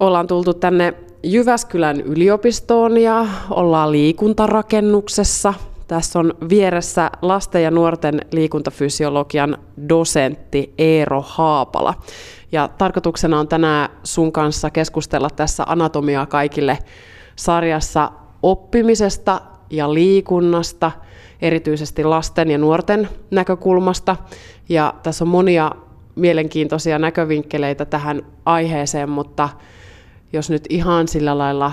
Ollaan tultu tänne Jyväskylän yliopistoon ja ollaan liikuntarakennuksessa. Tässä on vieressä lasten ja nuorten liikuntafysiologian dosentti Eero Haapala. Ja tarkoituksena on tänään sun kanssa keskustella tässä Anatomiaa kaikille sarjassa oppimisesta ja liikunnasta, erityisesti lasten ja nuorten näkökulmasta. Ja tässä on monia mielenkiintoisia näkövinkkeleitä tähän aiheeseen, mutta jos nyt ihan sillä lailla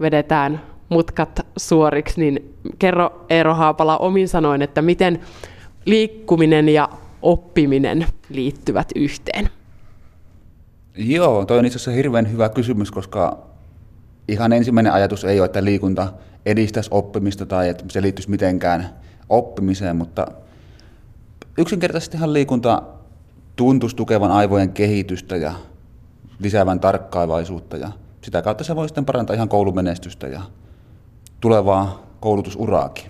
vedetään mutkat suoriksi, niin kerro Eero Haapala omin sanoin, että miten liikkuminen ja oppiminen liittyvät yhteen? Joo, toi on itse asiassa hirveän hyvä kysymys, koska ihan ensimmäinen ajatus ei ole, että liikunta edistäisi oppimista tai että se liittyisi mitenkään oppimiseen, mutta yksinkertaisestihan liikunta tuntuisi tukevan aivojen kehitystä ja lisäävän tarkkaavaisuutta ja sitä kautta se voi sitten parantaa ihan koulumenestystä ja tulevaa koulutusuraakin.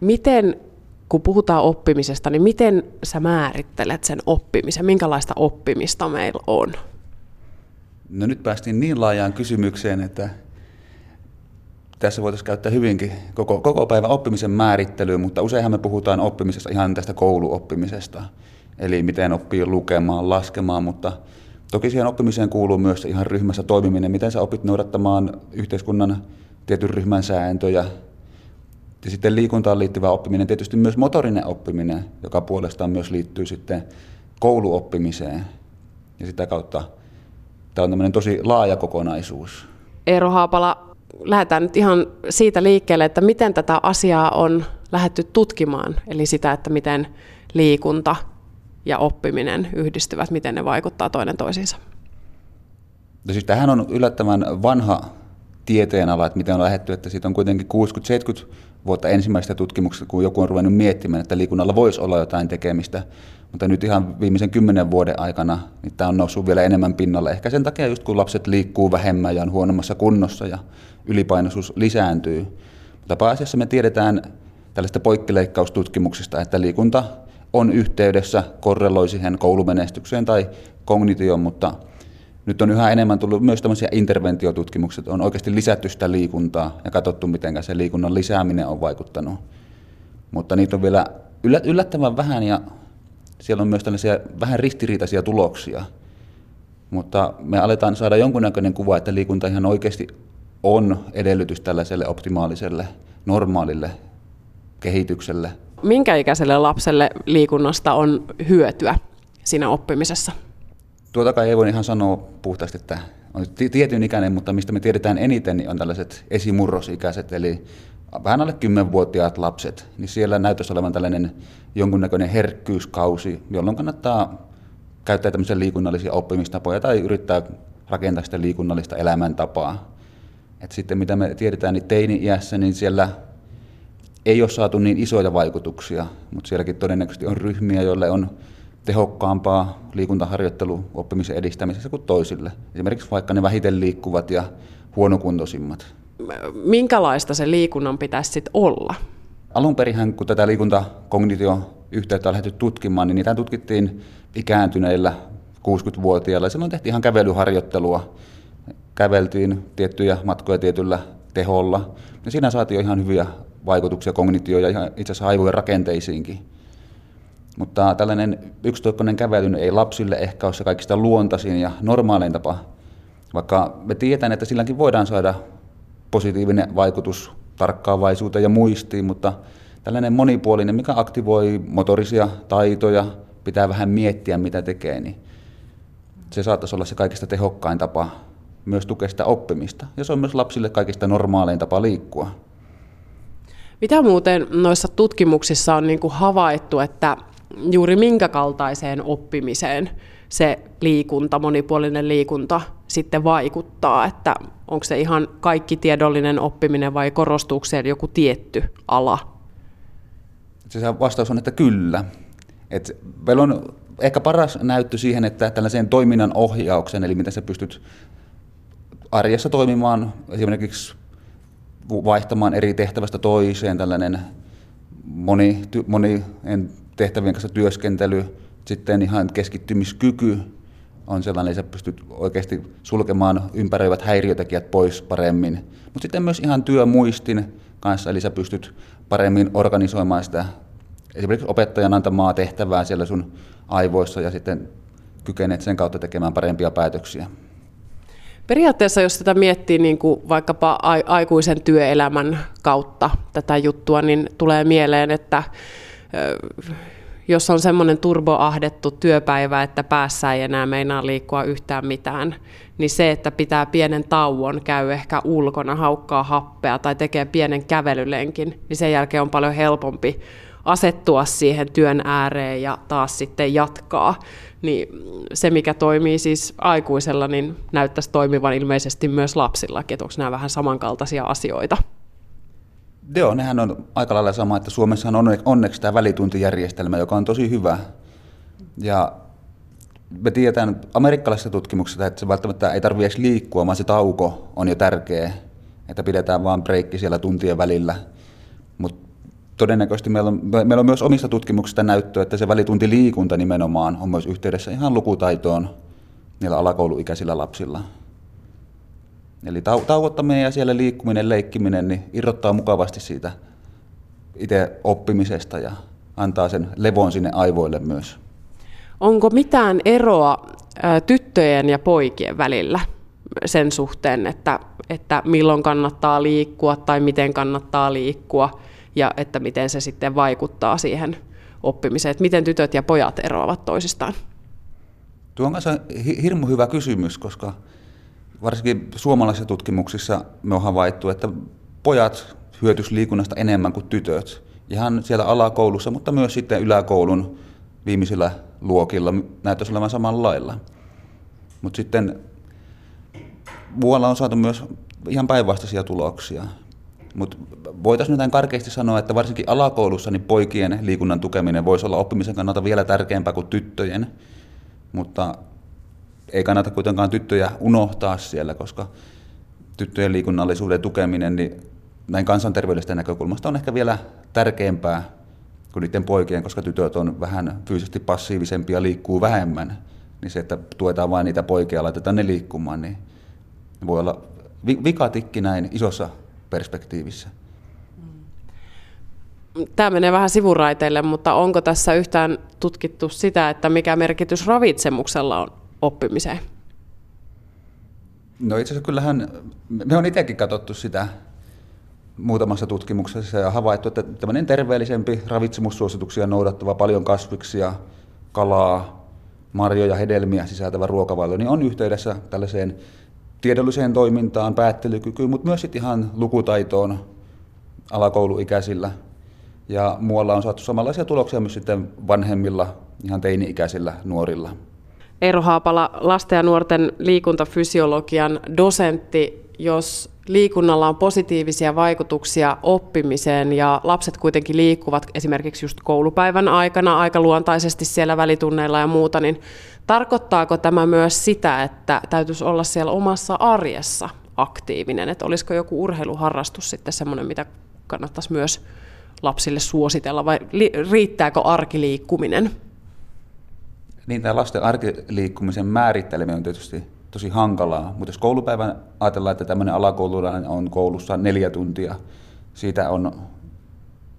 Miten, kun puhutaan oppimisesta, niin miten sä määrittelet sen oppimisen? Minkälaista oppimista meillä on? No nyt päästiin niin laajaan kysymykseen, että tässä voitaisiin käyttää hyvinkin koko, koko päivän oppimisen määrittelyä, mutta useinhan me puhutaan oppimisesta ihan tästä kouluoppimisesta. Eli miten oppii lukemaan, laskemaan, mutta toki siihen oppimiseen kuuluu myös ihan ryhmässä toimiminen, miten sä opit noudattamaan yhteiskunnan tietyn ryhmän sääntöjä. Ja sitten liikuntaan liittyvä oppiminen, tietysti myös motorinen oppiminen, joka puolestaan myös liittyy sitten kouluoppimiseen. Ja sitä kautta tämä on tämmöinen tosi laaja kokonaisuus. Eero Haapala, lähdetään nyt ihan siitä liikkeelle, että miten tätä asiaa on lähdetty tutkimaan, eli sitä, että miten liikunta ja oppiminen yhdistyvät, miten ne vaikuttaa toinen toisiinsa. No siis tähän on yllättävän vanha tieteenala, että miten on lähetty, että siitä on kuitenkin 60-70 vuotta ensimmäistä tutkimuksesta, kun joku on ruvennut miettimään, että liikunnalla voisi olla jotain tekemistä. Mutta nyt ihan viimeisen kymmenen vuoden aikana niin tämä on noussut vielä enemmän pinnalle. Ehkä sen takia just kun lapset liikkuu vähemmän ja on huonommassa kunnossa ja ylipainoisuus lisääntyy. Mutta pääasiassa me tiedetään tällaista poikkileikkaustutkimuksista, että liikunta on yhteydessä, korreloi siihen koulumenestykseen tai kognitioon, mutta nyt on yhä enemmän tullut myös tämmöisiä interventiotutkimuksia, on oikeasti lisätty sitä liikuntaa ja katsottu, miten se liikunnan lisääminen on vaikuttanut. Mutta niitä on vielä yllättävän vähän ja siellä on myös tällaisia vähän ristiriitaisia tuloksia. Mutta me aletaan saada jonkunnäköinen kuva, että liikunta ihan oikeasti on edellytys tällaiselle optimaaliselle, normaalille kehitykselle. Minkä ikäiselle lapselle liikunnasta on hyötyä siinä oppimisessa? Tuota kai ei voi ihan sanoa puhtaasti, että on tietyn ikäinen, mutta mistä me tiedetään eniten, niin on tällaiset esimurrosikäiset, eli vähän alle 10-vuotiaat lapset, niin siellä näyttäisi olevan tällainen jonkunnäköinen herkkyyskausi, jolloin kannattaa käyttää tämmöisiä liikunnallisia oppimistapoja tai yrittää rakentaa sitä liikunnallista elämäntapaa. Et sitten mitä me tiedetään, niin teini-iässä, niin siellä ei ole saatu niin isoja vaikutuksia, mutta sielläkin todennäköisesti on ryhmiä, joille on tehokkaampaa liikuntaharjoittelu oppimisen edistämisessä kuin toisille. Esimerkiksi vaikka ne vähiten liikkuvat ja huonokuntoisimmat. Minkälaista se liikunnan pitäisi sitten olla? Alun perin, kun tätä liikuntakognitio-yhteyttä on lähdetty tutkimaan, niin niitä tutkittiin ikääntyneillä 60-vuotiailla. Silloin tehtiin ihan kävelyharjoittelua. Käveltiin tiettyjä matkoja tietyllä teholla. Ja siinä saatiin jo ihan hyviä vaikutuksia kognitioon ja itse asiassa aivojen rakenteisiinkin. Mutta tällainen yksitoikkoinen kävely ei lapsille ehkä ole se kaikista luontaisin ja normaalein tapa, vaikka me tiedetään, että silläkin voidaan saada positiivinen vaikutus tarkkaavaisuuteen ja muistiin, mutta tällainen monipuolinen, mikä aktivoi motorisia taitoja, pitää vähän miettiä, mitä tekee, niin se saattaisi olla se kaikista tehokkain tapa myös tukea sitä oppimista. Ja se on myös lapsille kaikista normaalein tapa liikkua. Mitä muuten noissa tutkimuksissa on niin kuin havaittu, että juuri minkä kaltaiseen oppimiseen se liikunta, monipuolinen liikunta sitten vaikuttaa, että onko se ihan kaikki tiedollinen oppiminen vai korostuuko siellä joku tietty ala? Se vastaus on, että kyllä. Et meillä on ehkä paras näyttö siihen, että tällaiseen toiminnan ohjauksen, eli miten sä pystyt arjessa toimimaan, esimerkiksi vaihtamaan eri tehtävästä toiseen, tällainen moni, moni en tehtävien kanssa työskentely, sitten ihan keskittymiskyky on sellainen, että sä pystyt oikeasti sulkemaan ympäröivät häiriötekijät pois paremmin. Mutta sitten myös ihan työmuistin kanssa, eli sä pystyt paremmin organisoimaan sitä esimerkiksi opettajan antamaa tehtävää siellä sun aivoissa ja sitten kykenet sen kautta tekemään parempia päätöksiä. Periaatteessa, jos tätä miettii niin kuin vaikkapa aikuisen työelämän kautta tätä juttua, niin tulee mieleen, että jos on semmoinen turboahdettu työpäivä, että päässä ei enää meinaa liikkua yhtään mitään, niin se, että pitää pienen tauon, käy ehkä ulkona, haukkaa happea tai tekee pienen kävelylenkin, niin sen jälkeen on paljon helpompi asettua siihen työn ääreen ja taas sitten jatkaa. Niin se, mikä toimii siis aikuisella, niin näyttäisi toimivan ilmeisesti myös lapsilla, että onko nämä vähän samankaltaisia asioita. Joo, nehän on aika lailla sama, että Suomessa on onneksi tämä välituntijärjestelmä, joka on tosi hyvä. Ja me tiedetään amerikkalaisista tutkimuksista, että se välttämättä ei tarvitse edes liikkua, vaan se tauko on jo tärkeä, että pidetään vaan breikki siellä tuntien välillä. Todennäköisesti meillä on, meillä on myös omista tutkimuksista näyttöä, että se välituntiliikunta nimenomaan on myös yhteydessä ihan lukutaitoon niillä alakouluikäisillä lapsilla. Eli tau- tauottaminen ja siellä liikkuminen, leikkiminen niin irrottaa mukavasti siitä itse oppimisesta ja antaa sen levon sinne aivoille myös. Onko mitään eroa tyttöjen ja poikien välillä sen suhteen, että, että milloin kannattaa liikkua tai miten kannattaa liikkua ja että miten se sitten vaikuttaa siihen oppimiseen, että miten tytöt ja pojat eroavat toisistaan? Tuo on kanssa hirmu hyvä kysymys, koska varsinkin suomalaisissa tutkimuksissa me on havaittu, että pojat hyötys liikunnasta enemmän kuin tytöt. Ihan siellä alakoulussa, mutta myös sitten yläkoulun viimeisillä luokilla näyttäisi olevan samalla lailla. Mutta sitten muualla on saatu myös ihan päinvastaisia tuloksia. Mutta voitaisiin jotain karkeasti sanoa, että varsinkin alakoulussa niin poikien liikunnan tukeminen voisi olla oppimisen kannalta vielä tärkeämpää kuin tyttöjen. Mutta ei kannata kuitenkaan tyttöjä unohtaa siellä, koska tyttöjen liikunnallisuuden tukeminen niin näin kansanterveydestä näkökulmasta on ehkä vielä tärkeämpää kuin niiden poikien, koska tytöt on vähän fyysisesti passiivisempia, liikkuu vähemmän. Niin se, että tuetaan vain niitä poikia ja laitetaan ne liikkumaan, niin voi olla vikatikki näin isossa perspektiivissä. Tämä menee vähän sivuraiteille, mutta onko tässä yhtään tutkittu sitä, että mikä merkitys ravitsemuksella on oppimiseen? No itse asiassa kyllähän, me on itsekin katsottu sitä muutamassa tutkimuksessa ja havaittu, että tämmöinen terveellisempi ravitsemussuosituksia noudattava paljon kasviksia, kalaa, marjoja, hedelmiä sisältävä ruokavalio, niin on yhteydessä tällaiseen tiedolliseen toimintaan, päättelykykyyn, mutta myös sitten ihan lukutaitoon alakouluikäisillä. Ja muualla on saatu samanlaisia tuloksia myös sitten vanhemmilla, ihan teini-ikäisillä nuorilla. Eero Haapala, lasten ja nuorten liikuntafysiologian dosentti, jos liikunnalla on positiivisia vaikutuksia oppimiseen ja lapset kuitenkin liikkuvat esimerkiksi just koulupäivän aikana aika luontaisesti siellä välitunneilla ja muuta, niin tarkoittaako tämä myös sitä, että täytyisi olla siellä omassa arjessa aktiivinen, että olisiko joku urheiluharrastus sitten semmoinen, mitä kannattaisi myös lapsille suositella vai riittääkö arkiliikkuminen? Niin, tämä lasten arkiliikkumisen määritteleminen on tietysti tosi hankalaa, mutta jos koulupäivän ajatellaan, että tämmöinen alakoululainen on koulussa neljä tuntia, siitä on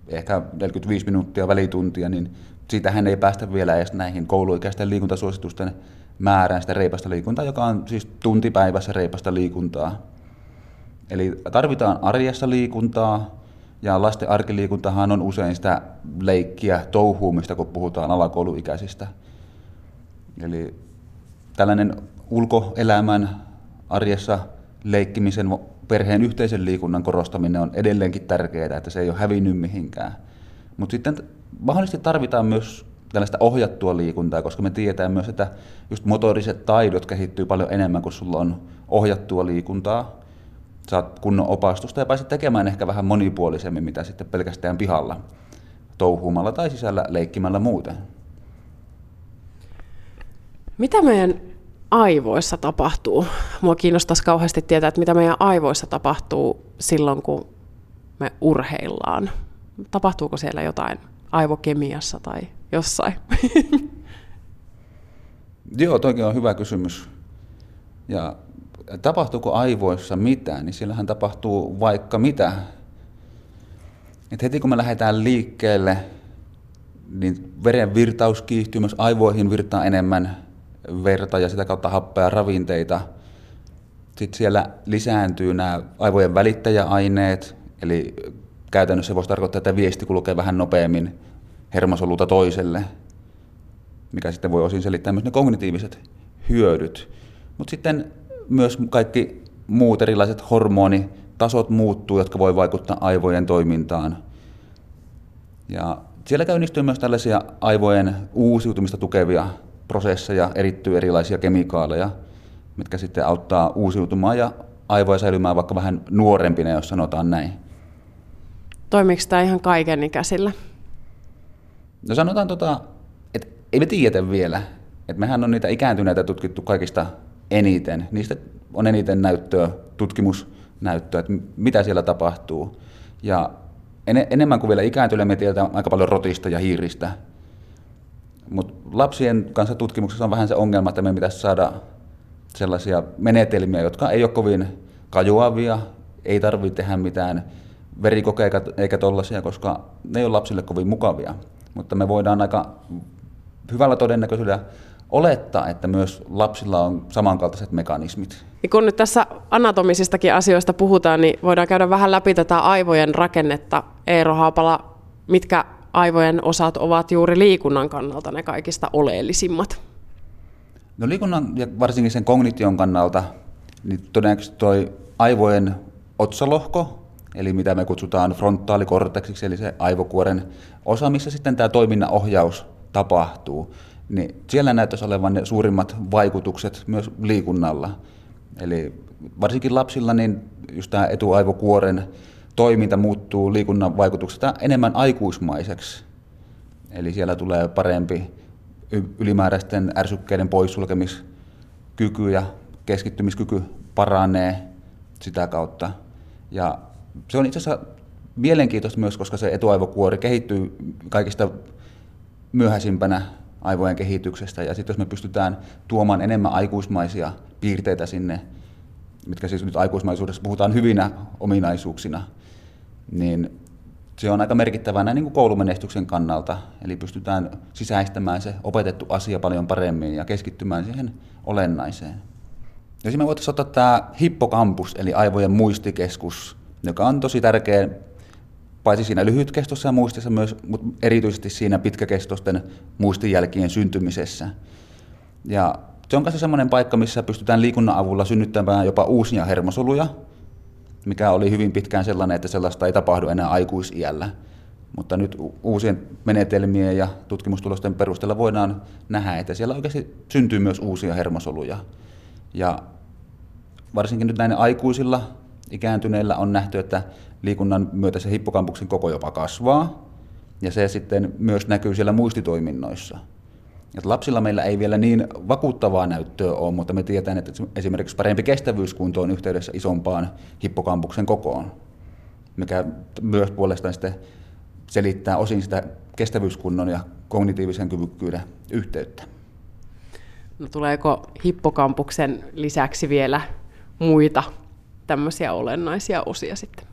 ehkä 45 minuuttia välituntia, niin siitähän ei päästä vielä edes näihin kouluikäisten liikuntasuositusten määrään sitä reipasta liikuntaa, joka on siis tuntipäivässä reipasta liikuntaa. Eli tarvitaan arjessa liikuntaa, ja lasten arkiliikuntahan on usein sitä leikkiä, touhuumista, kun puhutaan alakouluikäisistä. Eli tällainen ulkoelämän arjessa leikkimisen, perheen yhteisen liikunnan korostaminen on edelleenkin tärkeää, että se ei ole hävinnyt mihinkään. Mutta sitten mahdollisesti tarvitaan myös tällaista ohjattua liikuntaa, koska me tiedetään myös, että just motoriset taidot kehittyy paljon enemmän, kun sulla on ohjattua liikuntaa. Saat kunnon opastusta ja pääset tekemään ehkä vähän monipuolisemmin, mitä sitten pelkästään pihalla touhuumalla tai sisällä leikkimällä muuten. Mitä meidän aivoissa tapahtuu? Mua kiinnostaisi kauheasti tietää, että mitä meidän aivoissa tapahtuu silloin, kun me urheillaan. Tapahtuuko siellä jotain aivokemiassa tai jossain? Joo, toikin on hyvä kysymys. Ja tapahtuuko aivoissa mitään, niin sillähän tapahtuu vaikka mitä. Et heti kun me lähdetään liikkeelle, niin veren virtaus kiihtyy, myös aivoihin virtaa enemmän verta ja sitä kautta happea ravinteita. Sitten siellä lisääntyy nämä aivojen välittäjäaineet, eli käytännössä voisi tarkoittaa, että viesti kulkee vähän nopeammin hermosolulta toiselle, mikä sitten voi osin selittää myös ne kognitiiviset hyödyt. Mutta sitten myös kaikki muut erilaiset hormonitasot muuttuu, jotka voi vaikuttaa aivojen toimintaan. Ja siellä käynnistyy myös tällaisia aivojen uusiutumista tukevia prosesseja, erittyy erilaisia kemikaaleja, mitkä sitten auttaa uusiutumaan ja aivoja säilymään vaikka vähän nuorempina, jos sanotaan näin. Toimiiko tämä ihan kaiken ikäisillä? No sanotaan, tota, että ei me tiedetä vielä. Että mehän on niitä ikääntyneitä tutkittu kaikista eniten. Niistä on eniten näyttöä, tutkimusnäyttöä, että mitä siellä tapahtuu. Ja en, enemmän kuin vielä ikääntyneille me tiedetään aika paljon rotista ja hiiristä. Mutta lapsien kanssa tutkimuksessa on vähän se ongelma, että me pitäisi saada sellaisia menetelmiä, jotka ei ole kovin kajoavia, ei tarvitse tehdä mitään verikokeita eikä tollaisia, koska ne ei ole lapsille kovin mukavia. Mutta me voidaan aika hyvällä todennäköisyydellä olettaa, että myös lapsilla on samankaltaiset mekanismit. Ja kun nyt tässä anatomisistakin asioista puhutaan, niin voidaan käydä vähän läpi tätä aivojen rakennetta. Eero Haapala, mitkä aivojen osat ovat juuri liikunnan kannalta ne kaikista oleellisimmat? No liikunnan ja varsinkin sen kognition kannalta, niin todennäköisesti tuo aivojen otsalohko, eli mitä me kutsutaan frontaalikorteksiksi, eli se aivokuoren osa, missä sitten tämä toiminnan ohjaus tapahtuu, niin siellä näyttäisi olevan ne suurimmat vaikutukset myös liikunnalla. Eli varsinkin lapsilla niin just tämä etuaivokuoren toiminta muuttuu liikunnan vaikutuksesta enemmän aikuismaiseksi. Eli siellä tulee parempi ylimääräisten ärsykkeiden poissulkemiskyky ja keskittymiskyky paranee sitä kautta. Ja se on itse asiassa mielenkiintoista myös, koska se etuaivokuori kehittyy kaikista myöhäisimpänä aivojen kehityksestä. Ja sitten jos me pystytään tuomaan enemmän aikuismaisia piirteitä sinne, mitkä siis nyt aikuismaisuudessa puhutaan hyvinä ominaisuuksina, niin se on aika merkittävää näin niin kuin koulumenestyksen kannalta. Eli pystytään sisäistämään se opetettu asia paljon paremmin ja keskittymään siihen olennaiseen. Ja siinä voitaisiin ottaa tämä hippokampus, eli aivojen muistikeskus, joka on tosi tärkeä paitsi siinä lyhytkestossa muistissa myös, mutta erityisesti siinä pitkäkestoisten muistijälkien syntymisessä. Ja se on myös sellainen paikka, missä pystytään liikunnan avulla synnyttämään jopa uusia hermosoluja, mikä oli hyvin pitkään sellainen, että sellaista ei tapahdu enää aikuisiällä. Mutta nyt uusien menetelmien ja tutkimustulosten perusteella voidaan nähdä, että siellä oikeasti syntyy myös uusia hermosoluja. Ja varsinkin nyt näin aikuisilla ikääntyneillä on nähty, että liikunnan myötä se hippokampuksen koko jopa kasvaa, ja se sitten myös näkyy siellä muistitoiminnoissa. Et lapsilla meillä ei vielä niin vakuuttavaa näyttöä ole, mutta me tiedetään, että esimerkiksi parempi kestävyyskunto on yhteydessä isompaan hippokampuksen kokoon, mikä myös puolestaan sitten selittää osin sitä kestävyyskunnon ja kognitiivisen kyvykkyyden yhteyttä. No tuleeko hippokampuksen lisäksi vielä muita tämmöisiä olennaisia osia sitten?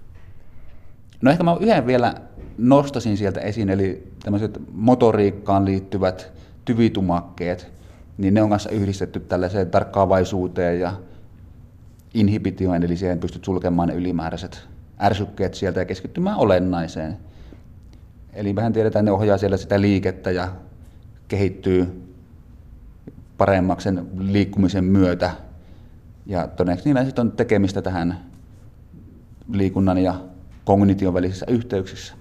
No ehkä mä yhden vielä nostasin sieltä esiin, eli tämmöiset motoriikkaan liittyvät tyvitumakkeet, niin ne on kanssa yhdistetty tällaiseen tarkkaavaisuuteen ja inhibitioon, eli siihen pystyt sulkemaan ne ylimääräiset ärsykkeet sieltä ja keskittymään olennaiseen. Eli vähän tiedetään, ne ohjaa siellä sitä liikettä ja kehittyy paremmaksi sen liikkumisen myötä. Ja todennäköisesti niillä sitten on tekemistä tähän liikunnan ja kognition välisissä yhteyksissä.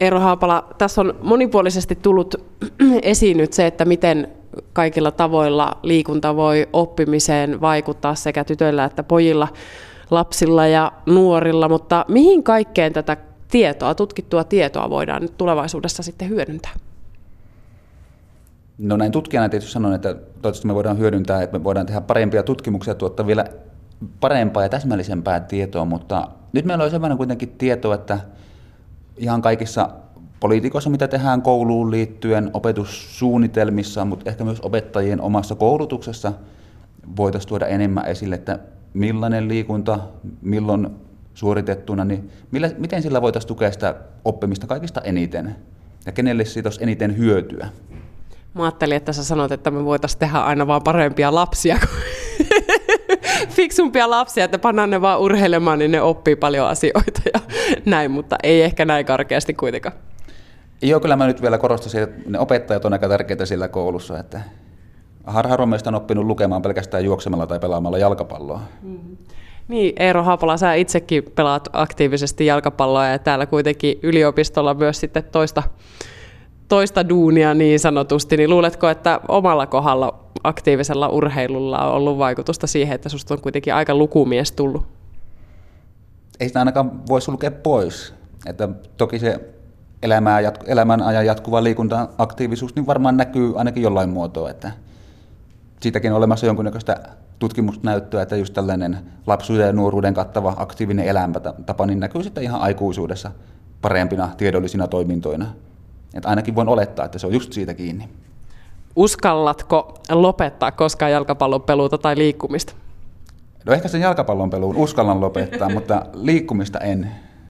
Eero Haapala, tässä on monipuolisesti tullut esiin nyt se, että miten kaikilla tavoilla liikunta voi oppimiseen vaikuttaa sekä tytöillä että pojilla, lapsilla ja nuorilla, mutta mihin kaikkeen tätä tietoa, tutkittua tietoa voidaan nyt tulevaisuudessa sitten hyödyntää? No näin tutkijana tietysti sanon, että toivottavasti me voidaan hyödyntää, että me voidaan tehdä parempia tutkimuksia, tuottaa vielä parempaa ja täsmällisempää tietoa, mutta nyt meillä on verran kuitenkin tietoa, että ihan kaikissa poliitikossa, mitä tehdään kouluun liittyen, opetussuunnitelmissa, mutta ehkä myös opettajien omassa koulutuksessa voitaisiin tuoda enemmän esille, että millainen liikunta, milloin suoritettuna, niin millä, miten sillä voitaisiin tukea sitä oppimista kaikista eniten ja kenelle siitä olisi eniten hyötyä? Mä ajattelin, että sä sanot, että me voitaisiin tehdä aina vaan parempia lapsia fiksumpia lapsia, että pannaan ne vaan urheilemaan, niin ne oppii paljon asioita ja näin, mutta ei ehkä näin karkeasti kuitenkaan. Joo, kyllä mä nyt vielä korostaisin, että ne opettajat on aika tärkeitä sillä koulussa, että harvoin meistä on oppinut lukemaan pelkästään juoksemalla tai pelaamalla jalkapalloa. Mm-hmm. Niin, Eero Haapola, sä itsekin pelaat aktiivisesti jalkapalloa ja täällä kuitenkin yliopistolla myös sitten toista, toista duunia niin sanotusti, niin luuletko, että omalla kohdalla aktiivisella urheilulla on ollut vaikutusta siihen, että susta on kuitenkin aika lukumies tullut? Ei sitä ainakaan voi sulkea pois. Että toki se elämää, elämän ajan jatkuva liikunta-aktiivisuus niin varmaan näkyy ainakin jollain muotoa. Että siitäkin on olemassa jonkunnäköistä tutkimusnäyttöä, että just tällainen lapsuuden ja nuoruuden kattava aktiivinen elämäntapa niin näkyy sitten ihan aikuisuudessa parempina tiedollisina toimintoina. Että ainakin voin olettaa, että se on just siitä kiinni. Uskallatko lopettaa koskaan jalkapallon peluuta tai liikkumista? No ehkä sen jalkapallon peluun uskallan lopettaa, mutta liikkumista en.